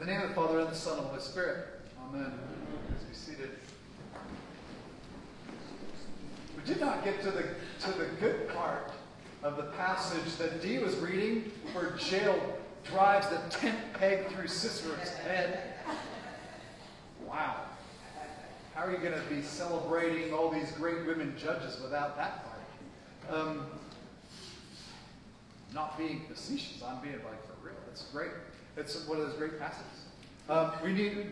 In the name of the Father, and the Son, and the Holy Spirit. Amen. Please be seated. We did not get to the, to the good part of the passage that Dee was reading, where Jael drives the tent peg through Sisera's head. Wow. How are you going to be celebrating all these great women judges without that part? Um, not being facetious, I'm being like for real. That's great. It's one of those great passages. Um, we need.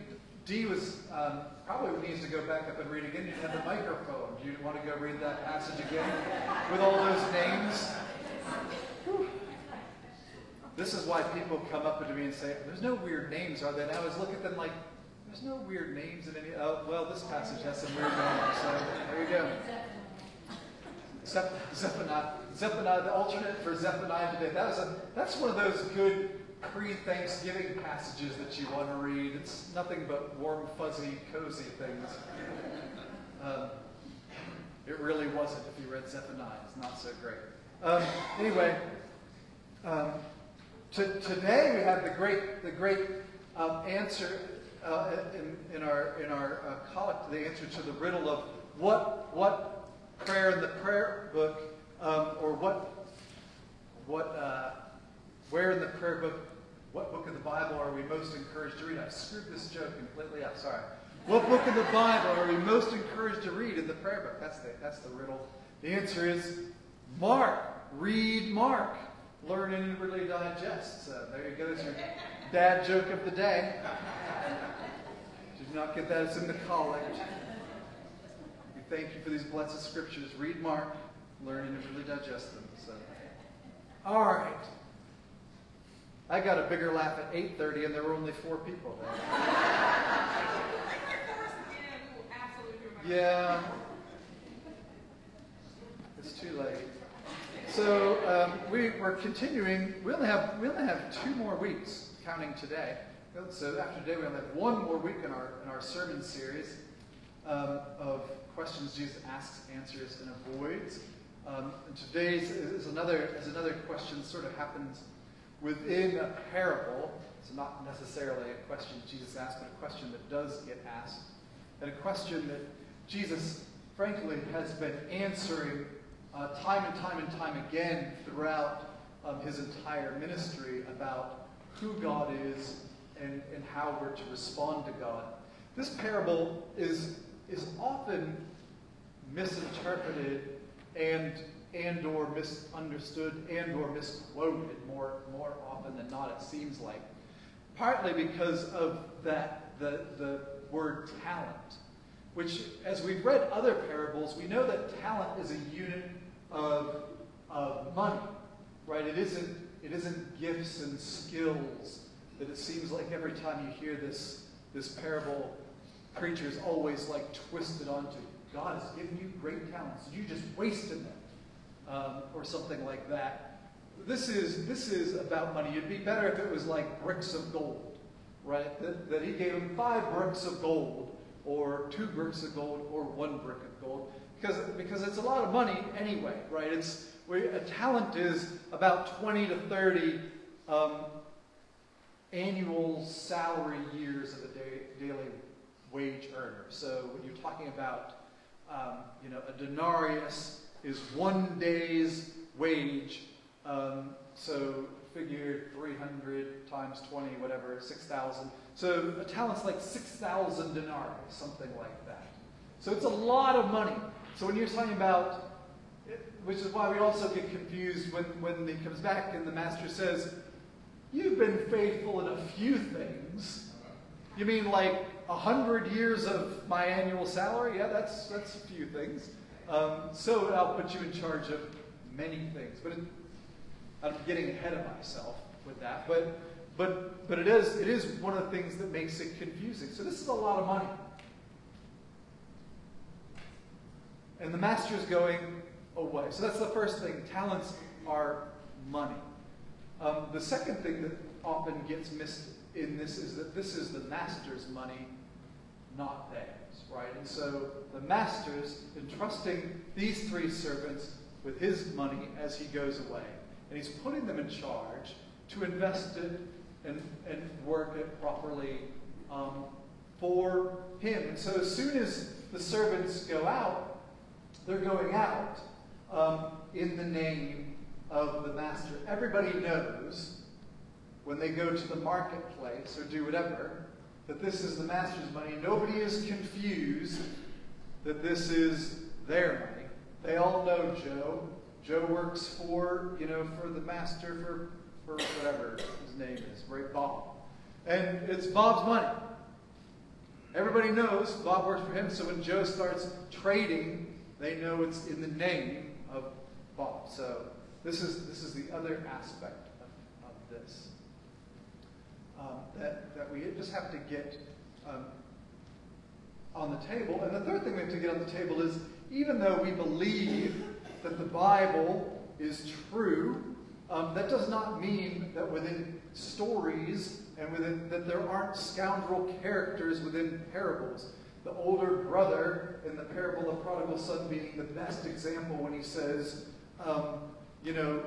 Dee was um, probably needs to go back up and read again. You have the microphone. Do you want to go read that passage again with all those names? This is why people come up to me and say, "There's no weird names, are there?" And I always look at them like, "There's no weird names in any." Oh, well, this passage has some weird names, so there you go. Zephaniah, Zephaniah, the alternate for Zephaniah today. That was a, that's one of those good pre-Thanksgiving passages that you want to read. It's nothing but warm, fuzzy, cozy things. Um, it really wasn't if you read Zephaniah. It's not so great. Um, anyway, um, to, today we have the great, the great um, answer uh, in, in, our in our uh, collect, the answer to the riddle of what what prayer in the prayer book, um, or what what uh, where in the prayer book what book of the Bible are we most encouraged to read? I screwed this joke completely up. Sorry. What book of the Bible are we most encouraged to read in the prayer book? That's the, that's the riddle. The answer is Mark. Read Mark. Learn and inwardly digest. So there you go. There's your dad joke of the day. Did not get that. It's in the collect. We thank you for these blessed scriptures. Read Mark. Learn and inwardly digest them. So, all right. I got a bigger laugh at 8.30 and there were only four people there. yeah. It's too late. So um, we, we're continuing. We only have we only have two more weeks, counting today. So after today, we only have one more week in our in our sermon series um, of questions Jesus asks, answers, and avoids. Um, and today's is another is another question. Sort of happens within a parable, it's not necessarily a question Jesus asked, but a question that does get asked, and a question that Jesus, frankly, has been answering uh, time and time and time again throughout um, his entire ministry about who God is and, and how we're to respond to God. This parable is, is often misinterpreted and and or misunderstood and or misquoted more, more often than not, it seems like. Partly because of that, the, the word talent, which, as we've read other parables, we know that talent is a unit of, of money, right? It isn't, it isn't gifts and skills that it seems like every time you hear this, this parable, preachers always like twist it onto. God has given you great talents. You just wasted them um, or something like that. This is, this is about money. It'd be better if it was like bricks of gold, right? That, that he gave him five bricks of gold, or two bricks of gold, or one brick of gold, because, because it's a lot of money anyway, right? It's, a talent is about 20 to 30 um, annual salary years of a day, daily wage earner. So when you're talking about, um, you know, a denarius is one day's wage. Um, so figure 300 times 20, whatever, 6,000. So a talent's like 6,000 denarii, something like that. So it's a lot of money. So when you're talking about, which is why we also get confused when, when he comes back and the master says, You've been faithful in a few things. You mean like a hundred years of my annual salary? Yeah, that's that's a few things. Um, so I'll put you in charge of many things. But it, I'm getting ahead of myself with that. But but but it is it is one of the things that makes it confusing. So this is a lot of money. And the master is going away. So that's the first thing. Talents are money. Um, the second thing that often gets missed in this is that this is the master's money, not theirs right? And so the master's entrusting these three servants with his money as he goes away. And he's putting them in charge to invest it and, and work it properly um, for him. And so as soon as the servants go out, they're going out um, in the name of the master. Everybody knows when they go to the marketplace or do whatever that this is the master's money. Nobody is confused that this is their money. They all know Joe. Joe works for, you know, for the master for, for whatever his name is, right? Bob. And it's Bob's money. Everybody knows Bob works for him, so when Joe starts trading, they know it's in the name of Bob. So this is this is the other aspect of, of this um, that that we just have to get um, on the table. And the third thing we have to get on the table is even though we believe that the Bible is true, um, that does not mean that within stories and within that there aren't scoundrel characters within parables. The older brother in the parable of prodigal son being the best example when he says, um, you know,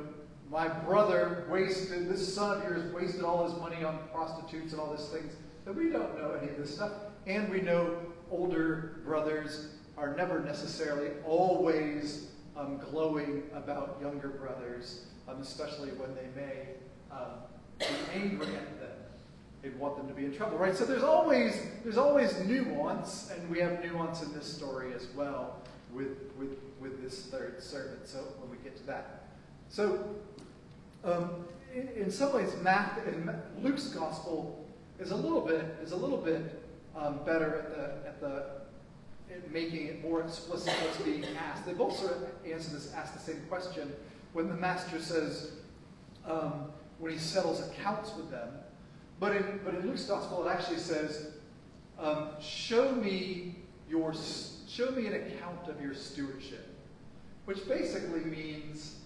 my brother wasted, this son of yours wasted all his money on prostitutes and all these things. That we don't know any of this stuff. And we know older brothers are never necessarily always um, glowing about younger brothers, um, especially when they may um, be angry at them and want them to be in trouble, right? So there's always there's always nuance, and we have nuance in this story as well with with with this third servant. So when we get to that, so um, in, in, some ways, Matt in Luke's gospel is a little bit is a little bit um, better at the at the making it more explicit what's being asked. They both sort of answer this, ask the same question when the master says, um, when he settles accounts with them. But in, but in Luke's gospel, it actually says, um, show me your, show me an account of your stewardship, which basically means,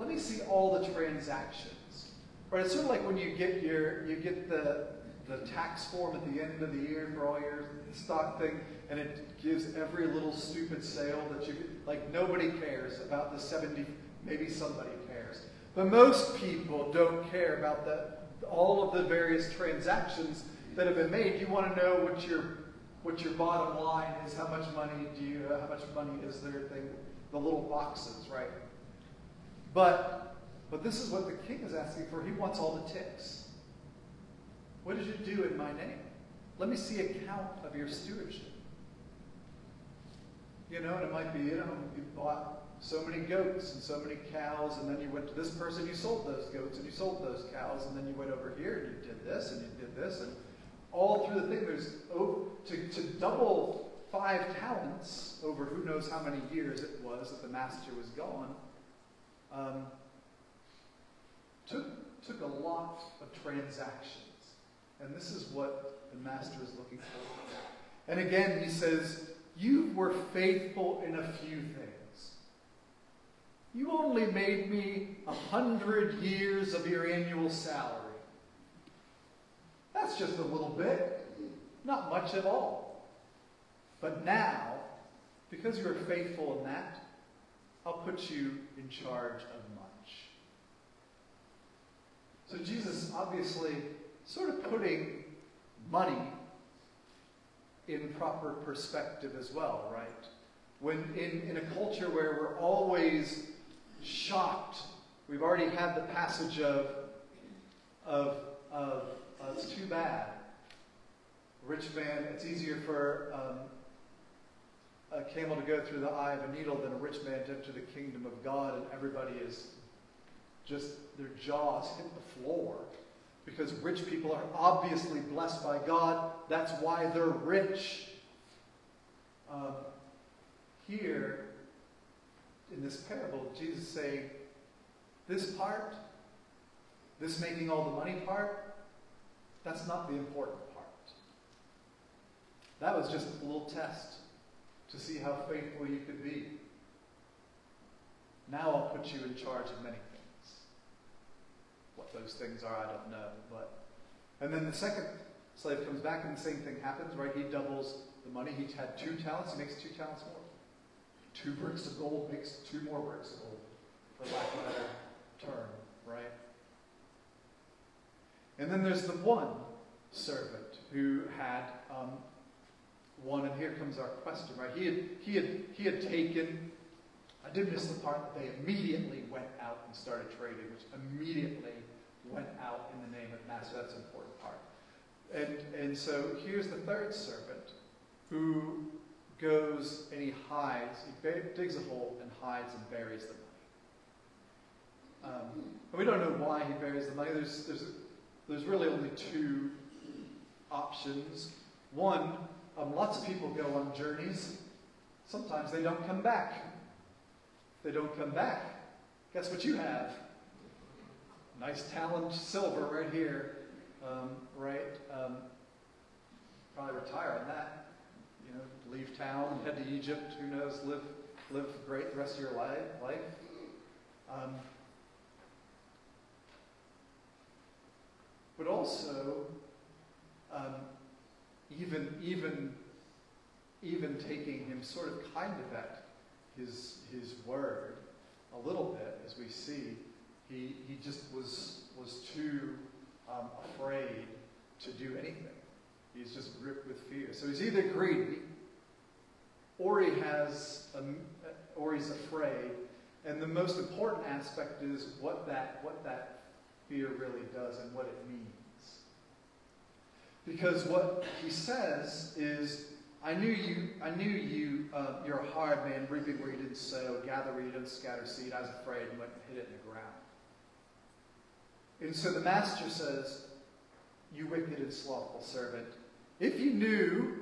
let me see all the transactions. Right? It's sort of like when you get your, you get the, the tax form at the end of the year for all your stock thing, and it gives every little stupid sale that you like. Nobody cares about the 70. Maybe somebody cares, but most people don't care about the all of the various transactions that have been made. You want to know what your what your bottom line is. How much money do you? How much money is there? Thing, the little boxes, right? But but this is what the king is asking for. He wants all the ticks. What did you do in my name? Let me see a count of your stewardship. You know, and it might be, you know, you bought so many goats and so many cows, and then you went to this person, you sold those goats and you sold those cows, and then you went over here and you did this and you did this, and all through the thing, there's oh, to, to double five talents over who knows how many years it was that the master was gone. Um, took took a lot of transactions. And this is what the master is looking for. And again, he says, You were faithful in a few things. You only made me a hundred years of your annual salary. That's just a little bit, not much at all. But now, because you are faithful in that, I'll put you in charge of much. So Jesus obviously sort of putting money in proper perspective as well, right? When in, in a culture where we're always shocked, we've already had the passage of, of, of it's too bad. Rich man, it's easier for um, camel to go through the eye of a needle than a rich man to enter the kingdom of God, and everybody is just, their jaws hit the floor because rich people are obviously blessed by God. That's why they're rich. Um, here, in this parable, Jesus saying, this part, this making all the money part, that's not the important part. That was just a little test to see how faithful you could be. Now I'll put you in charge of many things. what those things are, I don't know. But and then the second slave comes back and the same thing happens, right? He doubles the money. He had two talents, he makes two talents more. Two bricks of gold makes two more bricks of gold, for lack of a better term, right? And then there's the one servant who had um, one, and here comes our question, right? He had, he had, he had taken, I did miss the part that they immediately went out and started trading, which immediately went out in the name of Master. That's an important part. And, and so here's the third servant who goes and he hides, he digs a hole and hides and buries the money. Um, and we don't know why he buries the money. There's, there's, there's really only two options. One, um, lots of people go on journeys. Sometimes they don't come back. They don't come back, guess what you have? Nice talent silver right here. Um, right? Um, probably retire on that. You know, leave town, head to Egypt. Who knows? Live, live great the rest of your life. life. Um, but also, um, even even even taking him sort of kind of at his his word a little bit, as we see, he he just was was too um, afraid to do anything. He's just gripped with fear. So he's either greedy, or he has, a, or he's afraid. And the most important aspect is what that what that fear really does and what it means. Because what he says is, I knew you, I knew you, uh, you're a hard man, reaping where you didn't sow, gather where you didn't scatter seed. I was afraid and went and hid it in the ground. And so the master says, You wicked and slothful servant, if you knew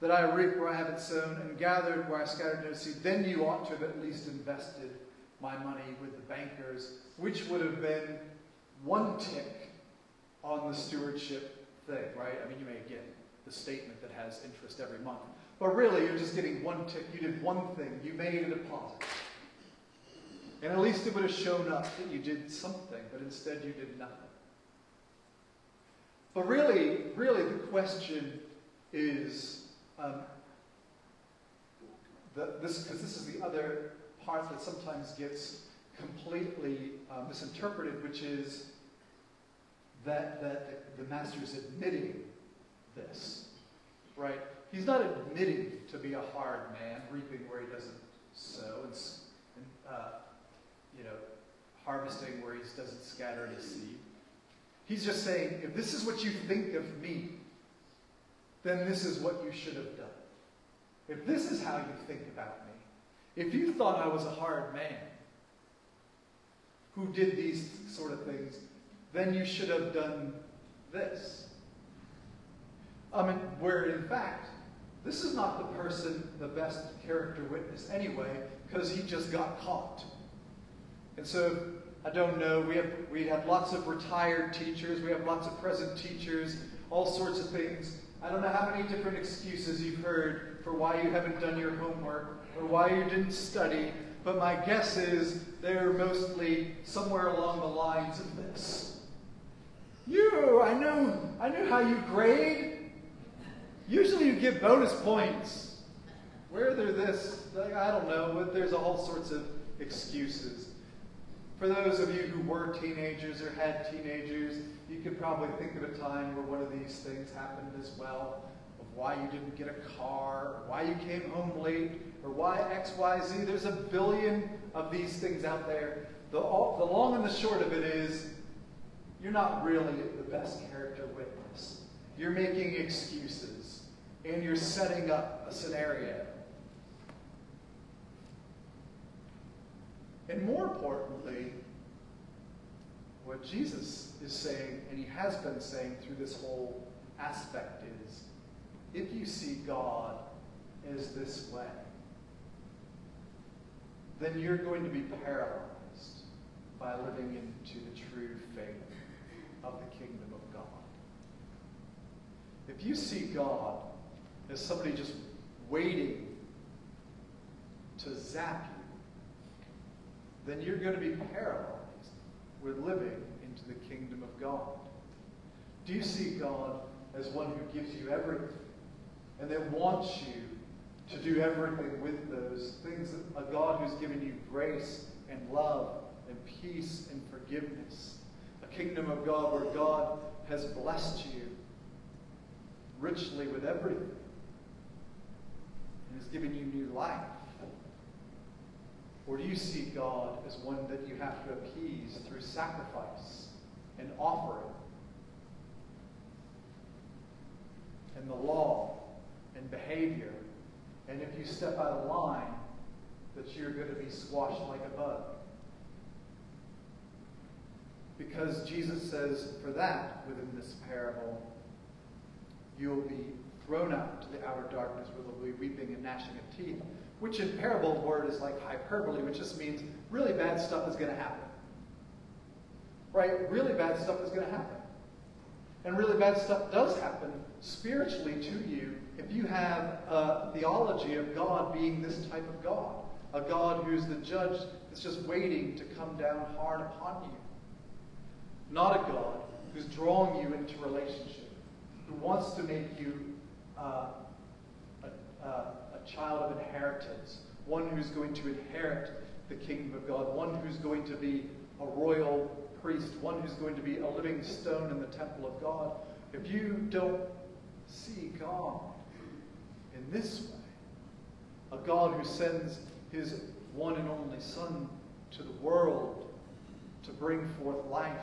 that I reap where I haven't sown and gathered where I scattered no seed, then you ought to have at least invested my money with the bankers, which would have been one tick on the stewardship thing, right? I mean, you may get the statement that has interest every month. But really, you're just getting one tick. You did one thing. You made a deposit. And at least it would have shown up that you did something, but instead you did nothing. But really, really, the question is um, the, this because this is the other part that sometimes gets completely uh, misinterpreted, which is that that the, is admitting this, right? He's not admitting to be a hard man, reaping where he doesn't sow, and, and uh, you know, harvesting where he doesn't scatter his seed. He's just saying, if this is what you think of me, then this is what you should have done. If this is how you think about me, if you thought I was a hard man who did these sort of things, then you should have done this. I mean, where in fact, this is not the person, the best character witness anyway, because he just got caught. And so I don't know. We have we have lots of retired teachers. We have lots of present teachers. All sorts of things. I don't know how many different excuses you've heard for why you haven't done your homework or why you didn't study. But my guess is they're mostly somewhere along the lines of this. You, I know, I know how you grade. Usually you give bonus points. Where they're this, I don't know, but there's all sorts of excuses. For those of you who were teenagers or had teenagers, you could probably think of a time where one of these things happened as well of why you didn't get a car, or why you came home late, or why X, Y, Z. There's a billion of these things out there. The, all, the long and the short of it is you're not really the best character witness. You're making excuses, and you're setting up a scenario. And more importantly, what Jesus is saying, and he has been saying through this whole aspect, is if you see God as this way, then you're going to be paralyzed by living into the true faith of the kingdom of God. If you see God as somebody just waiting to zap you, then you're going to be paralyzed with living into the kingdom of God. Do you see God as one who gives you everything and then wants you to do everything with those things? A God who's given you grace and love and peace and forgiveness. Kingdom of God where God has blessed you richly with everything and has given you new life? Or do you see God as one that you have to appease through sacrifice and offering and the law and behavior? And if you step out of line, that you're going to be squashed like a bug. Because Jesus says, for that, within this parable, you'll be thrown out to the outer darkness where there'll be weeping and gnashing of teeth which in parable word is like hyperbole, which just means really bad stuff is going to happen. Right? Really bad stuff is going to happen. And really bad stuff does happen spiritually to you if you have a theology of God being this type of God. A God who's the judge that's just waiting to come down hard upon you. Not a God who's drawing you into relationship, who wants to make you uh, a, uh, child of inheritance, one who's going to inherit the kingdom of God, one who's going to be a royal priest, one who's going to be a living stone in the temple of God. If you don't see God in this way, a God who sends his one and only Son to the world to bring forth life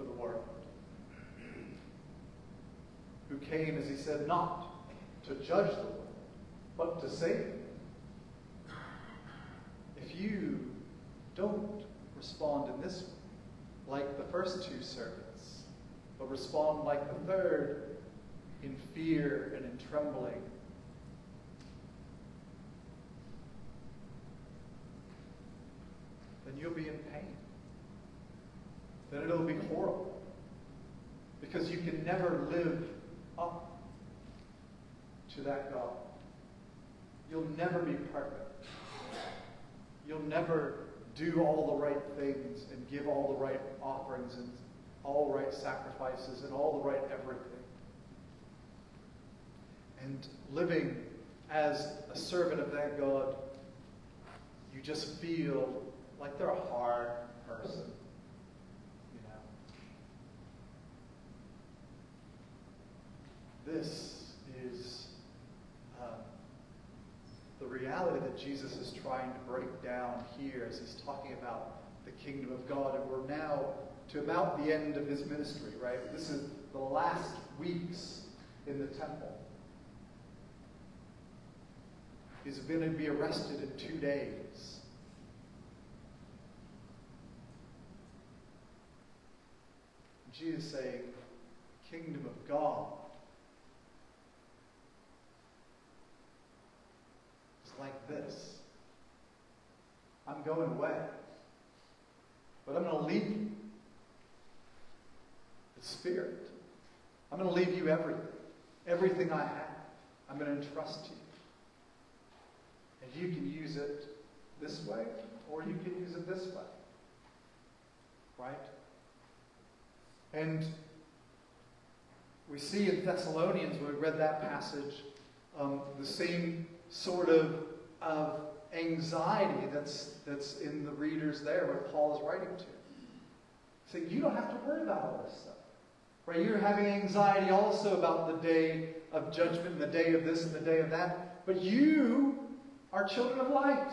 for the world, who came, as he said, not to judge the world but to save. it. If you don't respond in this way, like the first two servants, but respond like the third, in fear and in trembling, then you'll be in pain. Then it'll be horrible. Because you can never live up to that God. You'll never be perfect. You'll never do all the right things and give all the right offerings and all right sacrifices and all the right everything. And living as a servant of that God, you just feel like they're a hard person. You know? Um, the reality that Jesus is trying to break down here as he's talking about the kingdom of God. And we're now to about the end of his ministry, right? This is the last weeks in the temple. He's going to be arrested in two days. Jesus saying, Kingdom of God like this I'm going away, but I'm going to leave you the Spirit. I'm going to leave you everything, everything I have. I'm going to entrust to you. And you can use it this way, or you can use it this way. Right? And we see in Thessalonians, when we read that passage, um, the same sort of, of anxiety that's, that's in the readers there, what Paul is writing to. So you don't have to worry about all this stuff. Right? You're having anxiety also about the day of judgment, the day of this and the day of that. But you are children of light.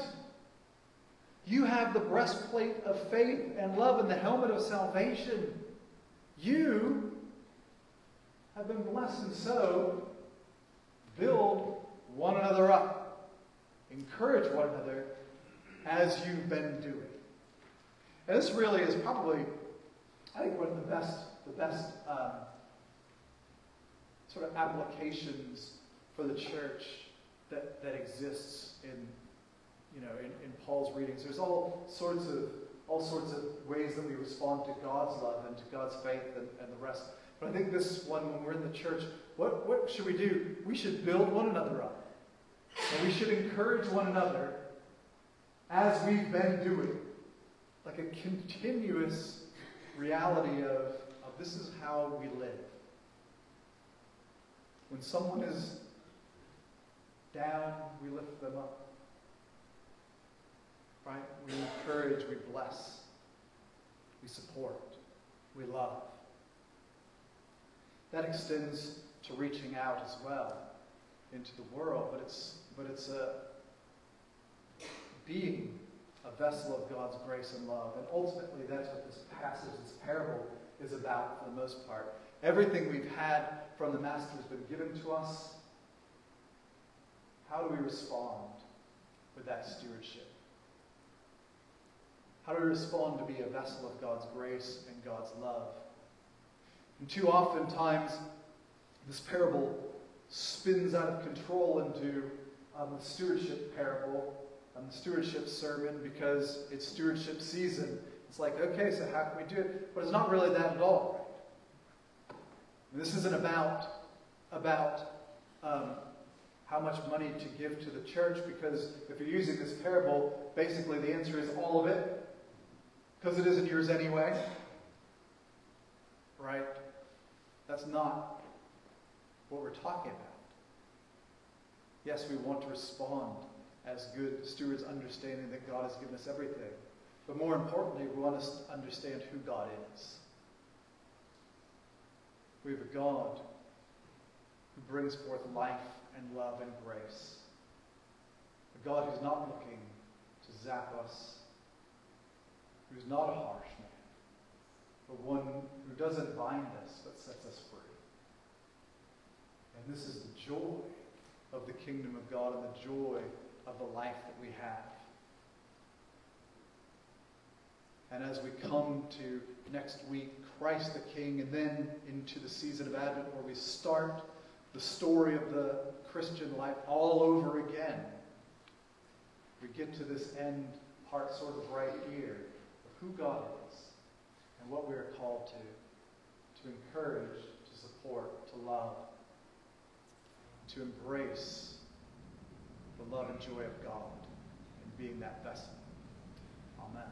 You have the breastplate of faith and love and the helmet of salvation. You have been blessed, and so build one another up. Encourage one another as you've been doing. And this really is probably, I think, one of the best, the best um, sort of applications for the church that, that exists in, you know, in, in Paul's readings. There's all sorts of all sorts of ways that we respond to God's love and to God's faith and, and the rest. But I think this one, when we're in the church, what, what should we do? We should build one another up. Should encourage one another as we've been doing. Like a continuous reality of, of this is how we live. When someone is down, we lift them up. Right? We encourage, we bless, we support, we love. that extends to reaching out as well into the world, but it's, but it's a being a vessel of God's grace and love. And ultimately, that's what this passage, this parable, is about for the most part. Everything we've had from the Master has been given to us. How do we respond with that stewardship? How do we respond to be a vessel of God's grace and God's love? And too often times, this parable spins out of control into um, the stewardship parable, um, the stewardship sermon, because it's stewardship season. It's like, okay, so how can we do it? But it's not really that at all. This isn't about, about um, how much money to give to the church, because if you're using this parable, basically the answer is all of it, because it isn't yours anyway. Right? That's not what we're talking about. Yes, we want to respond as good stewards, understanding that God has given us everything. But more importantly, we want to understand who God is. We have a God who brings forth life and love and grace. A God who's not looking to zap us, who's not a harsh man, but one who doesn't bind us but sets us free. And this is the joy of the kingdom of God and the joy of the life that we have. And as we come to next week, Christ the King, and then into the season of Advent where we start the story of the Christian life all over again, we get to this end part sort of right here of who God is and what we are called to, to encourage, to support, to love, to embrace the love and joy of God and being that vessel. Amen.